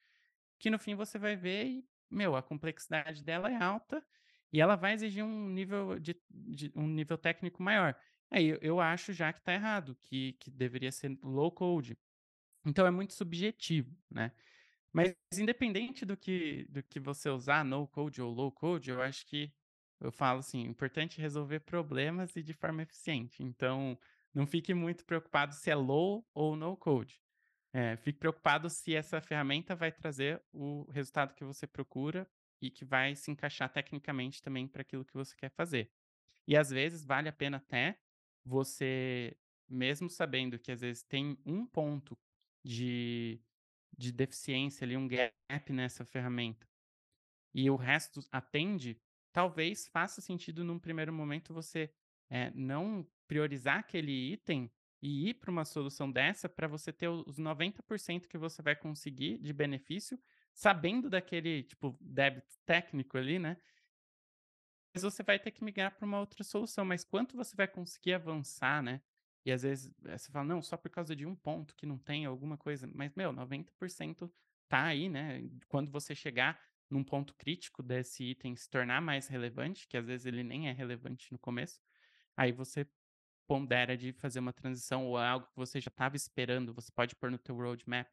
que no fim você vai ver e, meu, a complexidade dela é alta e ela vai exigir um nível de, de um nível técnico maior. Aí eu, eu acho já que está errado, que, que deveria ser low code. Então é muito subjetivo, né? Mas independente do que, do que você usar, no code ou low code, eu acho que eu falo assim, importante resolver problemas e de forma eficiente. Então, não fique muito preocupado se é low ou no code. É, fique preocupado se essa ferramenta vai trazer o resultado que você procura e que vai se encaixar tecnicamente também para aquilo que você quer fazer. E às vezes vale a pena até você, mesmo sabendo que às vezes tem um ponto de, de deficiência ali, um gap nessa ferramenta, e o resto atende, talvez faça sentido num primeiro momento você é, não priorizar aquele item e ir para uma solução dessa para você ter os 90% que você vai conseguir de benefício, sabendo daquele tipo débito técnico ali, né? Mas você vai ter que migrar para uma outra solução. Mas quanto você vai conseguir avançar, né? E às vezes eh, você fala, não, só por causa de um ponto que não tem alguma coisa. Mas, meu, 90% tá aí, né? Quando você chegar num ponto crítico desse item se tornar mais relevante, que às vezes ele nem é relevante no começo, aí você pondera de fazer uma transição ou algo que você já estava esperando, você pode pôr no teu roadmap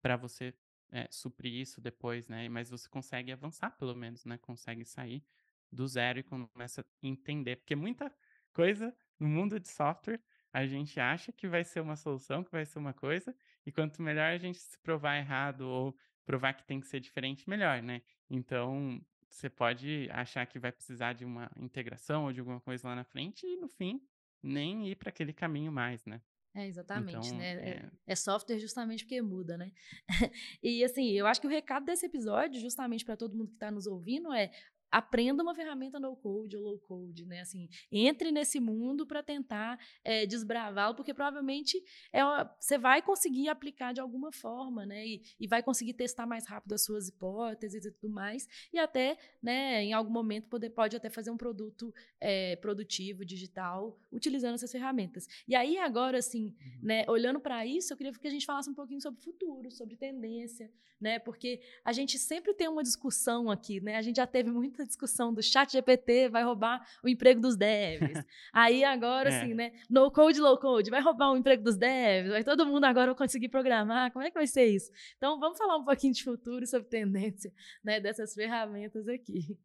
para você é, suprir isso depois, né? Mas você consegue avançar pelo menos, né? Consegue sair do zero e começa a entender, porque muita coisa no mundo de software a gente acha que vai ser uma solução, que vai ser uma coisa, e quanto melhor a gente se provar errado ou provar que tem que ser diferente, melhor, né? Então, você pode achar que vai precisar de uma integração ou de alguma coisa lá na frente e, no fim, nem ir para aquele caminho mais, né? É, exatamente, então, né? É... é... é... software justamente porque muda, né? [laughs] e assim, eu acho que o recado desse episódio, justamente para todo mundo que está nos ouvindo, é aprenda uma ferramenta no code ou low code, né? Assim, entre nesse mundo para tentar é, desbravá-lo, porque provavelmente é você vai conseguir aplicar de alguma forma, né? E, e, vai conseguir testar mais rápido as suas hipóteses e tudo mais, e até, né? Em algum momento poder, pode até fazer um produto é, produtivo, digital, utilizando essas ferramentas. E aí agora, assim, uhum. né? Olhando para isso, eu queria que a gente falasse um pouquinho sobre futuro, sobre tendência, né? Porque a gente sempre tem uma discussão aqui, né? A gente já teve muita discussão do chat GPT vai roubar o emprego dos devs. Aí [laughs] agora, é. assim, né? No code, low code, vai roubar o emprego dos devs, vai todo mundo agora conseguir programar. Como é que vai ser isso? Então, vamos falar um pouquinho de futuro sobre tendência, né? Dessas ferramentas aqui.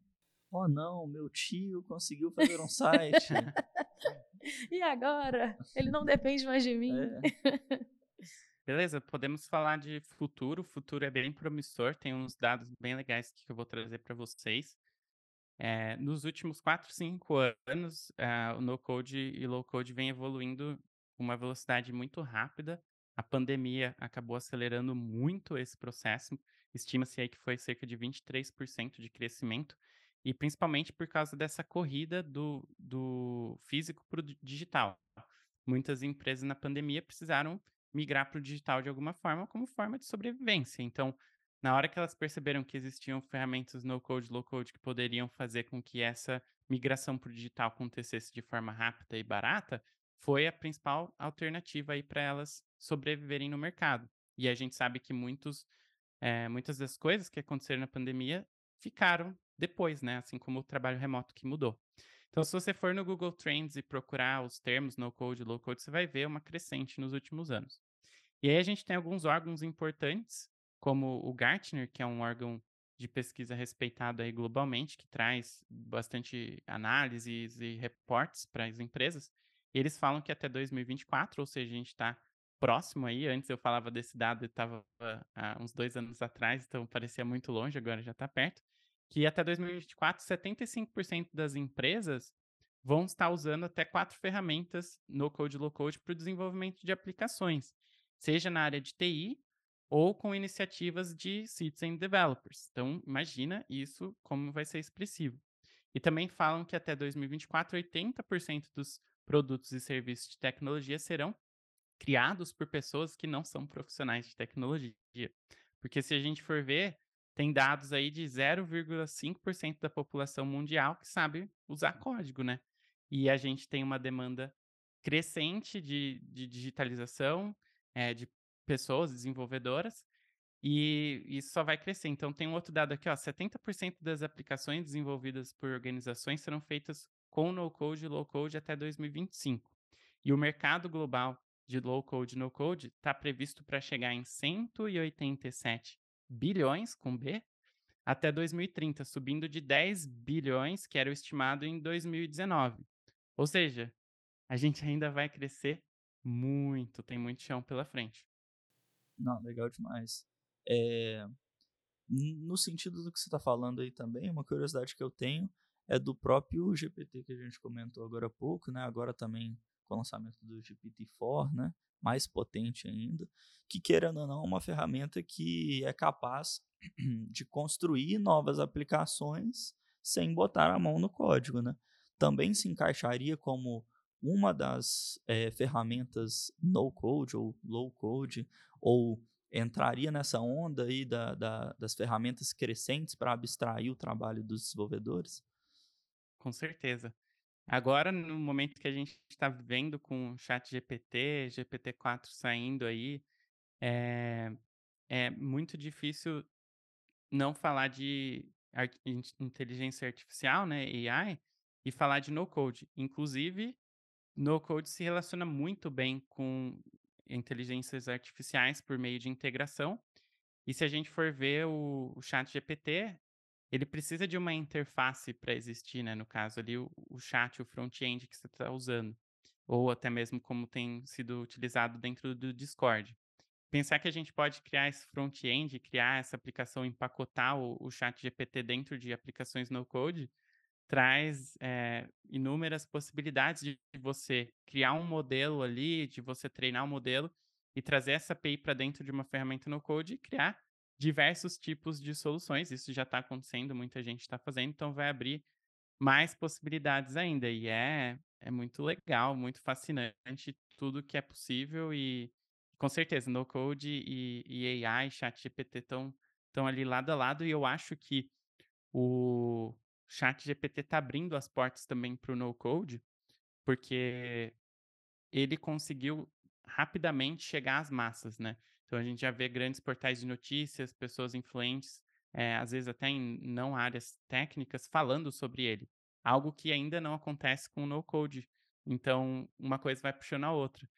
Oh, não, meu tio conseguiu fazer um site. [laughs] e agora? Ele não depende mais de mim. É. Beleza, podemos falar de futuro. O futuro é bem promissor, tem uns dados bem legais que eu vou trazer para vocês. É, nos últimos 4, 5 anos, uh, o no-code e low-code vem evoluindo com uma velocidade muito rápida. A pandemia acabou acelerando muito esse processo. Estima-se aí que foi cerca de 23% de crescimento, e principalmente por causa dessa corrida do, do físico para o digital. Muitas empresas na pandemia precisaram migrar para o digital de alguma forma, como forma de sobrevivência. Então, na hora que elas perceberam que existiam ferramentas no-code, low-code que poderiam fazer com que essa migração para o digital acontecesse de forma rápida e barata, foi a principal alternativa aí para elas sobreviverem no mercado. E a gente sabe que muitos, é, muitas das coisas que aconteceram na pandemia ficaram depois, né? Assim como o trabalho remoto que mudou. Então, se você for no Google Trends e procurar os termos no-code low-code, você vai ver uma crescente nos últimos anos. E aí a gente tem alguns órgãos importantes, como o Gartner, que é um órgão de pesquisa respeitado aí globalmente, que traz bastante análises e reportes para as empresas. Eles falam que até 2024, ou seja, a gente está próximo aí. Antes eu falava desse dado e estava há uns dois anos atrás, então parecia muito longe, agora já está perto. Que até 2024, 75% das empresas vão estar usando até quatro ferramentas no Code Low Code para o desenvolvimento de aplicações seja na área de TI ou com iniciativas de citizen developers. Então, imagina isso como vai ser expressivo. E também falam que até 2024, 80% dos produtos e serviços de tecnologia serão criados por pessoas que não são profissionais de tecnologia. Porque se a gente for ver, tem dados aí de 0,5% da população mundial que sabe usar código, né? E a gente tem uma demanda crescente de, de digitalização, é, de pessoas desenvolvedoras, e isso só vai crescer. Então, tem um outro dado aqui, ó, 70% das aplicações desenvolvidas por organizações serão feitas com no-code e low-code até 2025. E o mercado global de low-code e no-code está previsto para chegar em 187 bilhões, com B, até 2030, subindo de 10 bilhões, que era o estimado em 2019. Ou seja, a gente ainda vai crescer muito, tem muito chão pela frente. Não, legal demais. É, no sentido do que você está falando aí também, uma curiosidade que eu tenho é do próprio GPT que a gente comentou agora há pouco, né? Agora também com o lançamento do GPT-4, né? Mais potente ainda, que querendo ou não, é uma ferramenta que é capaz [clears throat] de construir novas aplicações sem botar a mão no código, né? Também se encaixaria como uma das é, ferramentas no code ou low code, ou entraria nessa onda aí da, da, das ferramentas crescentes para abstrair o trabalho dos desenvolvedores? Com certeza. Agora, no momento que a gente está vivendo com o chat GPT, GPT-4 saindo aí, é, é muito difícil não falar de inteligência artificial, né, AI, e falar de no-code. Inclusive, no Code se relaciona muito bem com inteligências artificiais por meio de integração. E se a gente for ver o, o chat GPT, ele precisa de uma interface para existir, né? No caso ali, o, o chat, o front-end que você está usando. Ou até mesmo como tem sido utilizado dentro do Discord. Pensar que a gente pode criar esse front-end, criar essa aplicação, empacotar o, o chat GPT dentro de aplicações no-code, traz é, inúmeras possibilidades de você criar um modelo ali, de você treinar um modelo e trazer essa API para dentro de uma ferramenta no code e criar diversos tipos de soluções. Isso já está acontecendo, muita gente está fazendo, então vai abrir mais possibilidades ainda. E é, é muito legal, muito fascinante tudo que é possível e com certeza no code e, e AI, chat GPT estão ali lado a lado e eu acho que o, chat GPT está abrindo as portas também para o no-code, porque ele conseguiu rapidamente chegar às massas, né? Então a gente já vê grandes portais de notícias, pessoas influentes, é, às vezes até em não áreas técnicas, falando sobre ele. Algo que ainda não acontece com o no-code. Então, uma coisa vai puxando a outra.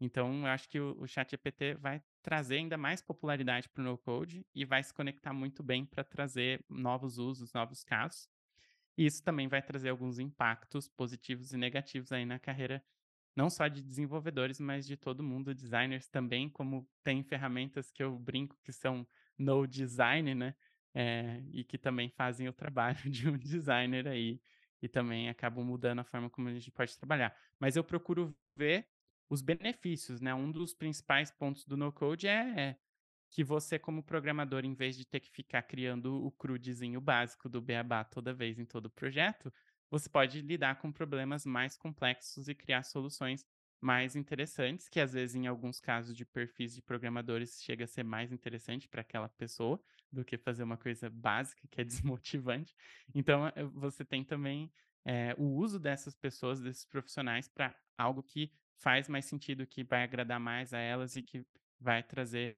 Então, eu acho que o, o chat GPT vai trazer ainda mais popularidade para o no-code e vai se conectar muito bem para trazer novos usos, novos casos. E isso também vai trazer alguns impactos positivos e negativos aí na carreira não só de desenvolvedores, mas de todo mundo, designers também, como tem ferramentas que eu brinco que são no design, né? É, e que também fazem o trabalho [laughs] de um designer aí e também acabam mudando a forma como a gente pode trabalhar. Mas eu procuro ver os benefícios, né? Um dos principais pontos do no-code é, que você, como programador, em vez de ter que ficar criando o crudezinho básico do beabá toda vez em todo projeto, você pode lidar com problemas mais complexos e criar soluções mais interessantes, que às vezes, em alguns casos de perfis de programadores, chega a ser mais interessante para aquela pessoa do que fazer uma coisa básica que é [laughs] desmotivante. Então, eh, você tem também é, o uso dessas pessoas, desses profissionais, para algo que faz mais sentido, que vai agradar mais a elas e que vai trazer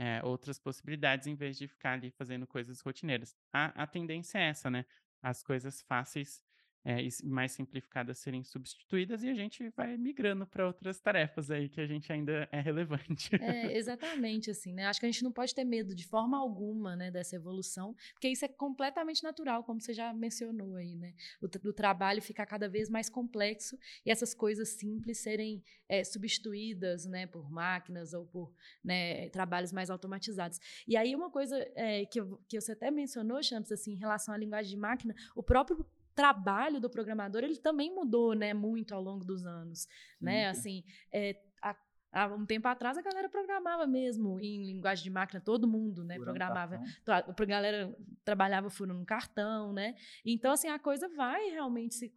é, outras possibilidades em vez de ficar ali fazendo coisas rotineiras. A, a tendência é essa, né? As coisas fáceis é, mais simplificadas serem substituídas e a gente vai migrando para outras tarefas aí que a gente ainda é relevante. É, exatamente, assim, né? Acho que a gente não pode ter medo de forma alguma, né, dessa evolução, porque isso é completamente natural, como você já mencionou aí, né? O, o trabalho ficar cada vez mais complexo e essas coisas simples serem é, substituídas, né, por máquinas ou por né, trabalhos mais automatizados. E aí uma coisa é, que, que você até mencionou, Champs, assim, em relação à linguagem de máquina, o próprio trabalho do programador ele também mudou, né, muito ao longo dos anos, né? Assim, é, há um tempo atrás a galera programava mesmo em linguagem de máquina, todo mundo, né, furando programava. A galera trabalhava furando um cartão, né? Então assim, a coisa vai realmente se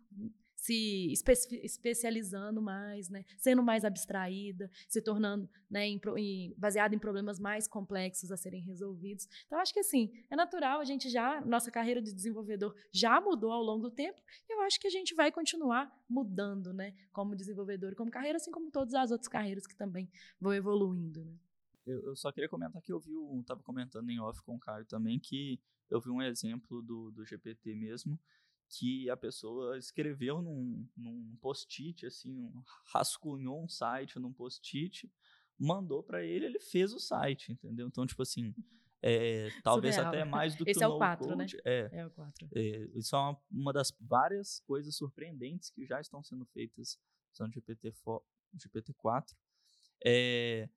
se espe especializando mais, né? sendo mais abstraída, se tornando né, em, em, baseada em problemas mais complexos a serem resolvidos. Então, acho que assim, é natural, a gente já, nossa carreira de desenvolvedor já mudou ao longo do tempo, e eu acho que a gente vai continuar mudando, né, como desenvolvedor como carreira, assim como todas as outras carreiras que também vão evoluindo. Né? Eu, eu só queria comentar que eu vi, estava comentando em off com o Caio também, que eu vi um exemplo do, do GPT mesmo, que a pessoa escreveu num, num post-it, assim, um, rascunhou um site num post-it, mandou para ele, ele fez o site, entendeu? Então, tipo assim, é, talvez Surreal. até mais do Esse que é o o 4, né? É, é o 4. É, isso é uma, uma, das várias coisas surpreendentes que já estão sendo feitas no GPT, GPT-4. É,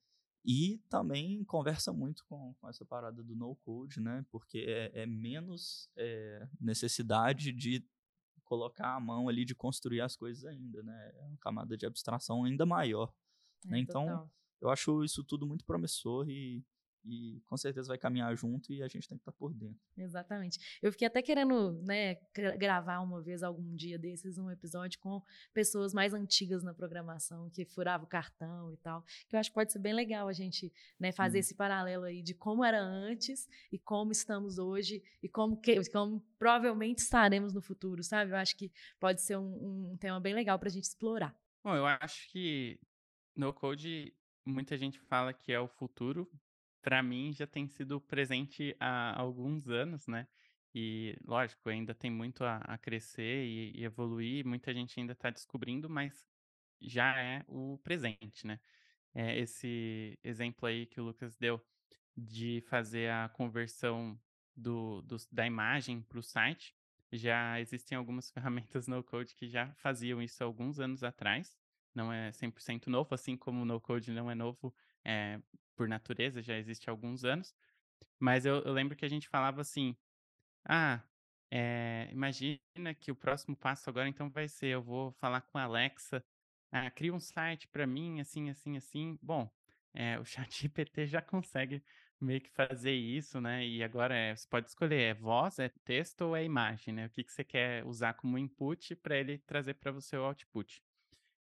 e também conversa muito com, com essa parada do no-code, né? Porque é, é menos é, necessidade de colocar a mão ali, de construir as coisas ainda, né? É uma camada de abstração ainda maior. Né? Então, eu acho isso tudo muito promissor e e com certeza vai caminhar junto e a gente tem que estar tá por dentro. Exatamente. Eu fiquei até querendo né, gravar uma vez, algum dia desses, um episódio com pessoas mais antigas na programação, que furavam o cartão e tal, que eu acho que pode ser bem legal a gente né, fazer hum. esse paralelo aí de como era antes e como estamos hoje e como, que, como provavelmente estaremos no futuro, sabe? Eu acho que pode ser um, um tema bem legal para a gente explorar. Bom, eu acho que no code muita gente fala que é o futuro, para mim já tem sido presente há alguns anos, né? E, lógico, ainda tem muito a, a crescer e, e, evoluir, muita gente ainda está descobrindo, mas já é o presente, né? É esse exemplo aí que o Lucas deu de fazer a conversão do, do da imagem para o site, já existem algumas [laughs] ferramentas no code que já faziam isso alguns anos atrás. Não é 100% novo, assim como o no code não é novo é, por natureza, já existe há alguns anos. Mas eu, eu lembro que a gente falava assim: ah, é, imagina que o próximo passo agora então vai ser: eu vou falar com a Alexa, ah, cria um site para mim, assim, assim, assim. Bom, é, o chat GPT já consegue meio que fazer isso, né? E agora é, você pode escolher: é voz, é texto ou é imagem, né? O que, que você quer usar como input para ele trazer para você o output.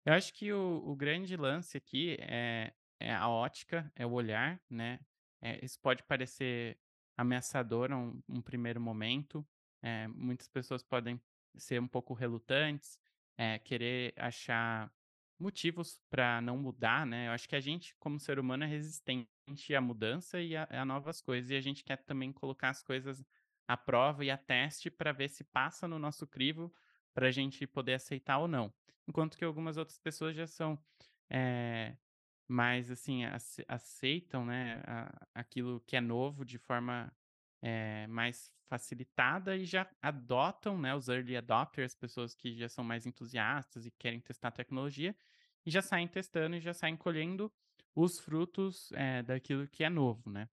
Eu acho que o, o grande lance aqui é é a ótica, é o olhar, né? É, isso pode parecer ameaçador um, um primeiro momento. É, muitas pessoas podem ser um pouco relutantes, é, querer achar motivos para não mudar, né? Eu acho que a gente, como ser humano, é resistente à mudança e a, a novas coisas, e a gente quer também colocar as coisas à prova e a teste para ver se passa no nosso crivo para a gente poder aceitar ou não. Enquanto que algumas outras pessoas já são é, mas assim aceitam né, aquilo que é novo de forma é, mais facilitada e já adotam né, os early adopters, pessoas que já são mais entusiastas e querem testar a tecnologia, e já saem testando e já saem colhendo os frutos é, daquilo que é novo, né?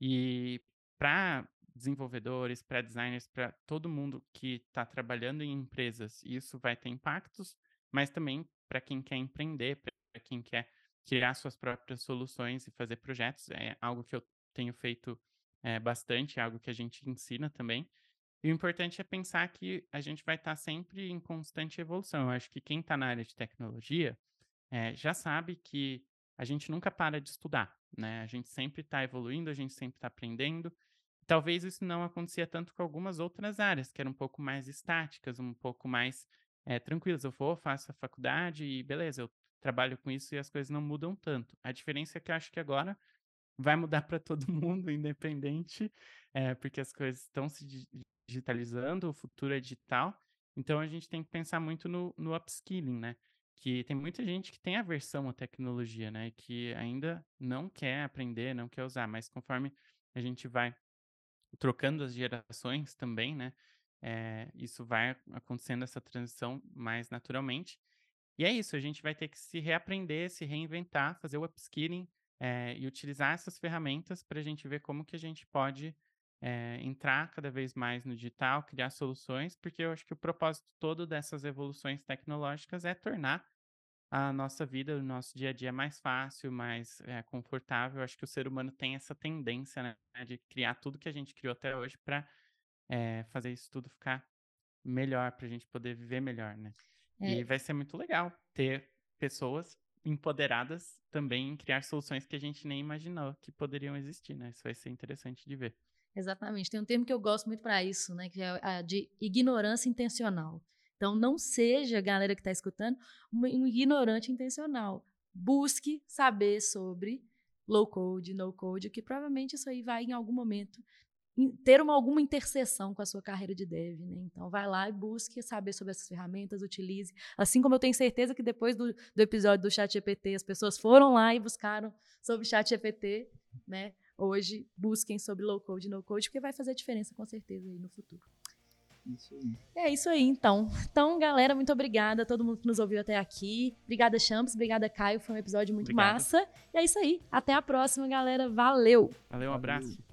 E para desenvolvedores, para designers, para todo mundo que está trabalhando em empresas, isso vai ter impactos, mas também para quem quer empreender, para quem quer criar suas próprias soluções e fazer projetos, é algo que eu tenho feito é, bastante, é algo que a gente ensina também. E o importante é pensar que a gente vai estar tá sempre em constante evolução. Eu acho que quem está na área de tecnologia é, já sabe que a gente nunca para de estudar, né? A gente sempre está evoluindo, a gente sempre está aprendendo. Talvez isso não acontecia tanto com algumas outras áreas, que eram um pouco mais estáticas, um pouco mais é, tranquilas. Eu vou, faço a faculdade e beleza, eu trabalho com isso e as coisas não mudam tanto. A diferença é que eu acho que agora vai mudar para todo [laughs] mundo, independente, é, porque as coisas estão se digitalizando, o futuro é digital. Então a gente tem que pensar muito no, no upskilling, né? Que tem muita gente que tem aversão à tecnologia, né? Que ainda não quer aprender, não quer usar, mas conforme a gente vai trocando as gerações também, né? É, isso vai acontecendo essa transição mais naturalmente. E é isso, a gente vai ter que se reaprender, se reinventar, fazer o upskilling é, e utilizar essas ferramentas para a gente ver como que a gente pode é, entrar cada vez mais no digital, criar soluções, porque eu acho que o propósito todo dessas evoluções tecnológicas é tornar a nossa vida, o nosso dia a dia mais fácil, mais é, confortável. Eu acho que o ser humano tem essa tendência né, de criar tudo que a gente criou até hoje para fazer isso tudo ficar melhor, para a gente poder viver melhor, né? É. E vai ser muito legal ter pessoas empoderadas também em criar soluções que a gente nem imaginou que poderiam existir, né? Isso vai ser interessante de ver. Exatamente. Tem um termo que eu gosto muito para isso, né? Que é a de ignorância intencional. Então, não seja, galera que está escutando, um ignorante intencional. Busque saber sobre low code, no code, que provavelmente isso aí vai em algum momento ter uma, alguma interseção com a sua carreira de dev, né? Então, vai lá e busque saber sobre essas ferramentas, utilize. Assim como eu tenho certeza que depois do, do episódio do Chat GPT, as pessoas foram lá e buscaram sobre Chat GPT, né? Hoje, busquem sobre low code e no code, porque vai fazer diferença com certeza aí no futuro. Isso aí. É isso aí, então. Então, galera, muito obrigada a todo mundo que nos ouviu até aqui. Obrigada, Champs. Obrigada, Caio. Foi um episódio muito Obrigado. massa. E é isso aí. Até a próxima, galera. Valeu. Valeu, um abraço.